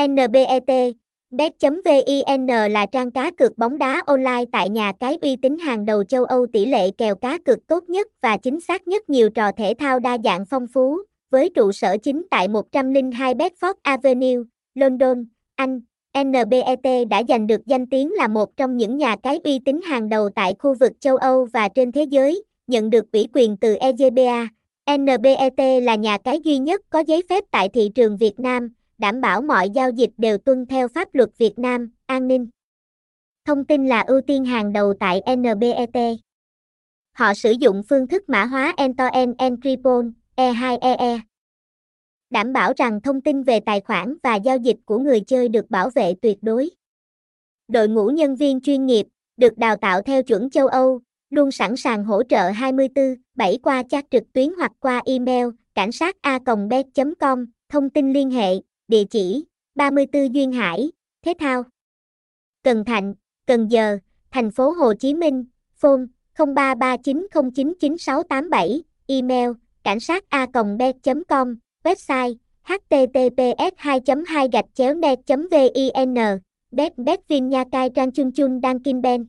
NBET, Bet.vin là trang cá cược bóng đá online tại nhà cái uy tín hàng đầu châu Âu tỷ lệ kèo cá cược tốt nhất và chính xác nhất nhiều trò thể thao đa dạng phong phú, với trụ sở chính tại 102 Bedford Avenue, London, Anh. NBET đã giành được danh tiếng là một trong những nhà cái uy tín hàng đầu tại khu vực châu Âu và trên thế giới, nhận được ủy quyền từ EGBA. NBET là nhà cái duy nhất có giấy phép tại thị trường Việt Nam, đảm bảo mọi giao dịch đều tuân theo pháp luật Việt Nam, an ninh. Thông tin là ưu tiên hàng đầu tại NBET. Họ sử dụng phương thức mã hóa end-to-end encryption, E2EE. Đảm bảo rằng thông tin về tài khoản và giao dịch của người chơi được bảo vệ tuyệt đối. Đội ngũ nhân viên chuyên nghiệp, được đào tạo theo chuẩn châu Âu, luôn sẵn sàng hỗ trợ 24/7 qua chat trực tuyến hoặc qua email cảnh sát a.bet.com, thông tin liên hệ Địa chỉ 34 Duyên Hải, Thế Thao. Cần Thạnh, Cần Giờ, Thành phố Hồ Chí Minh, phone 0339099687, email cảnh sát a com website https 2 2 gạch chéo net vin bet bet vin nha cai trang chung chung đăng kim ben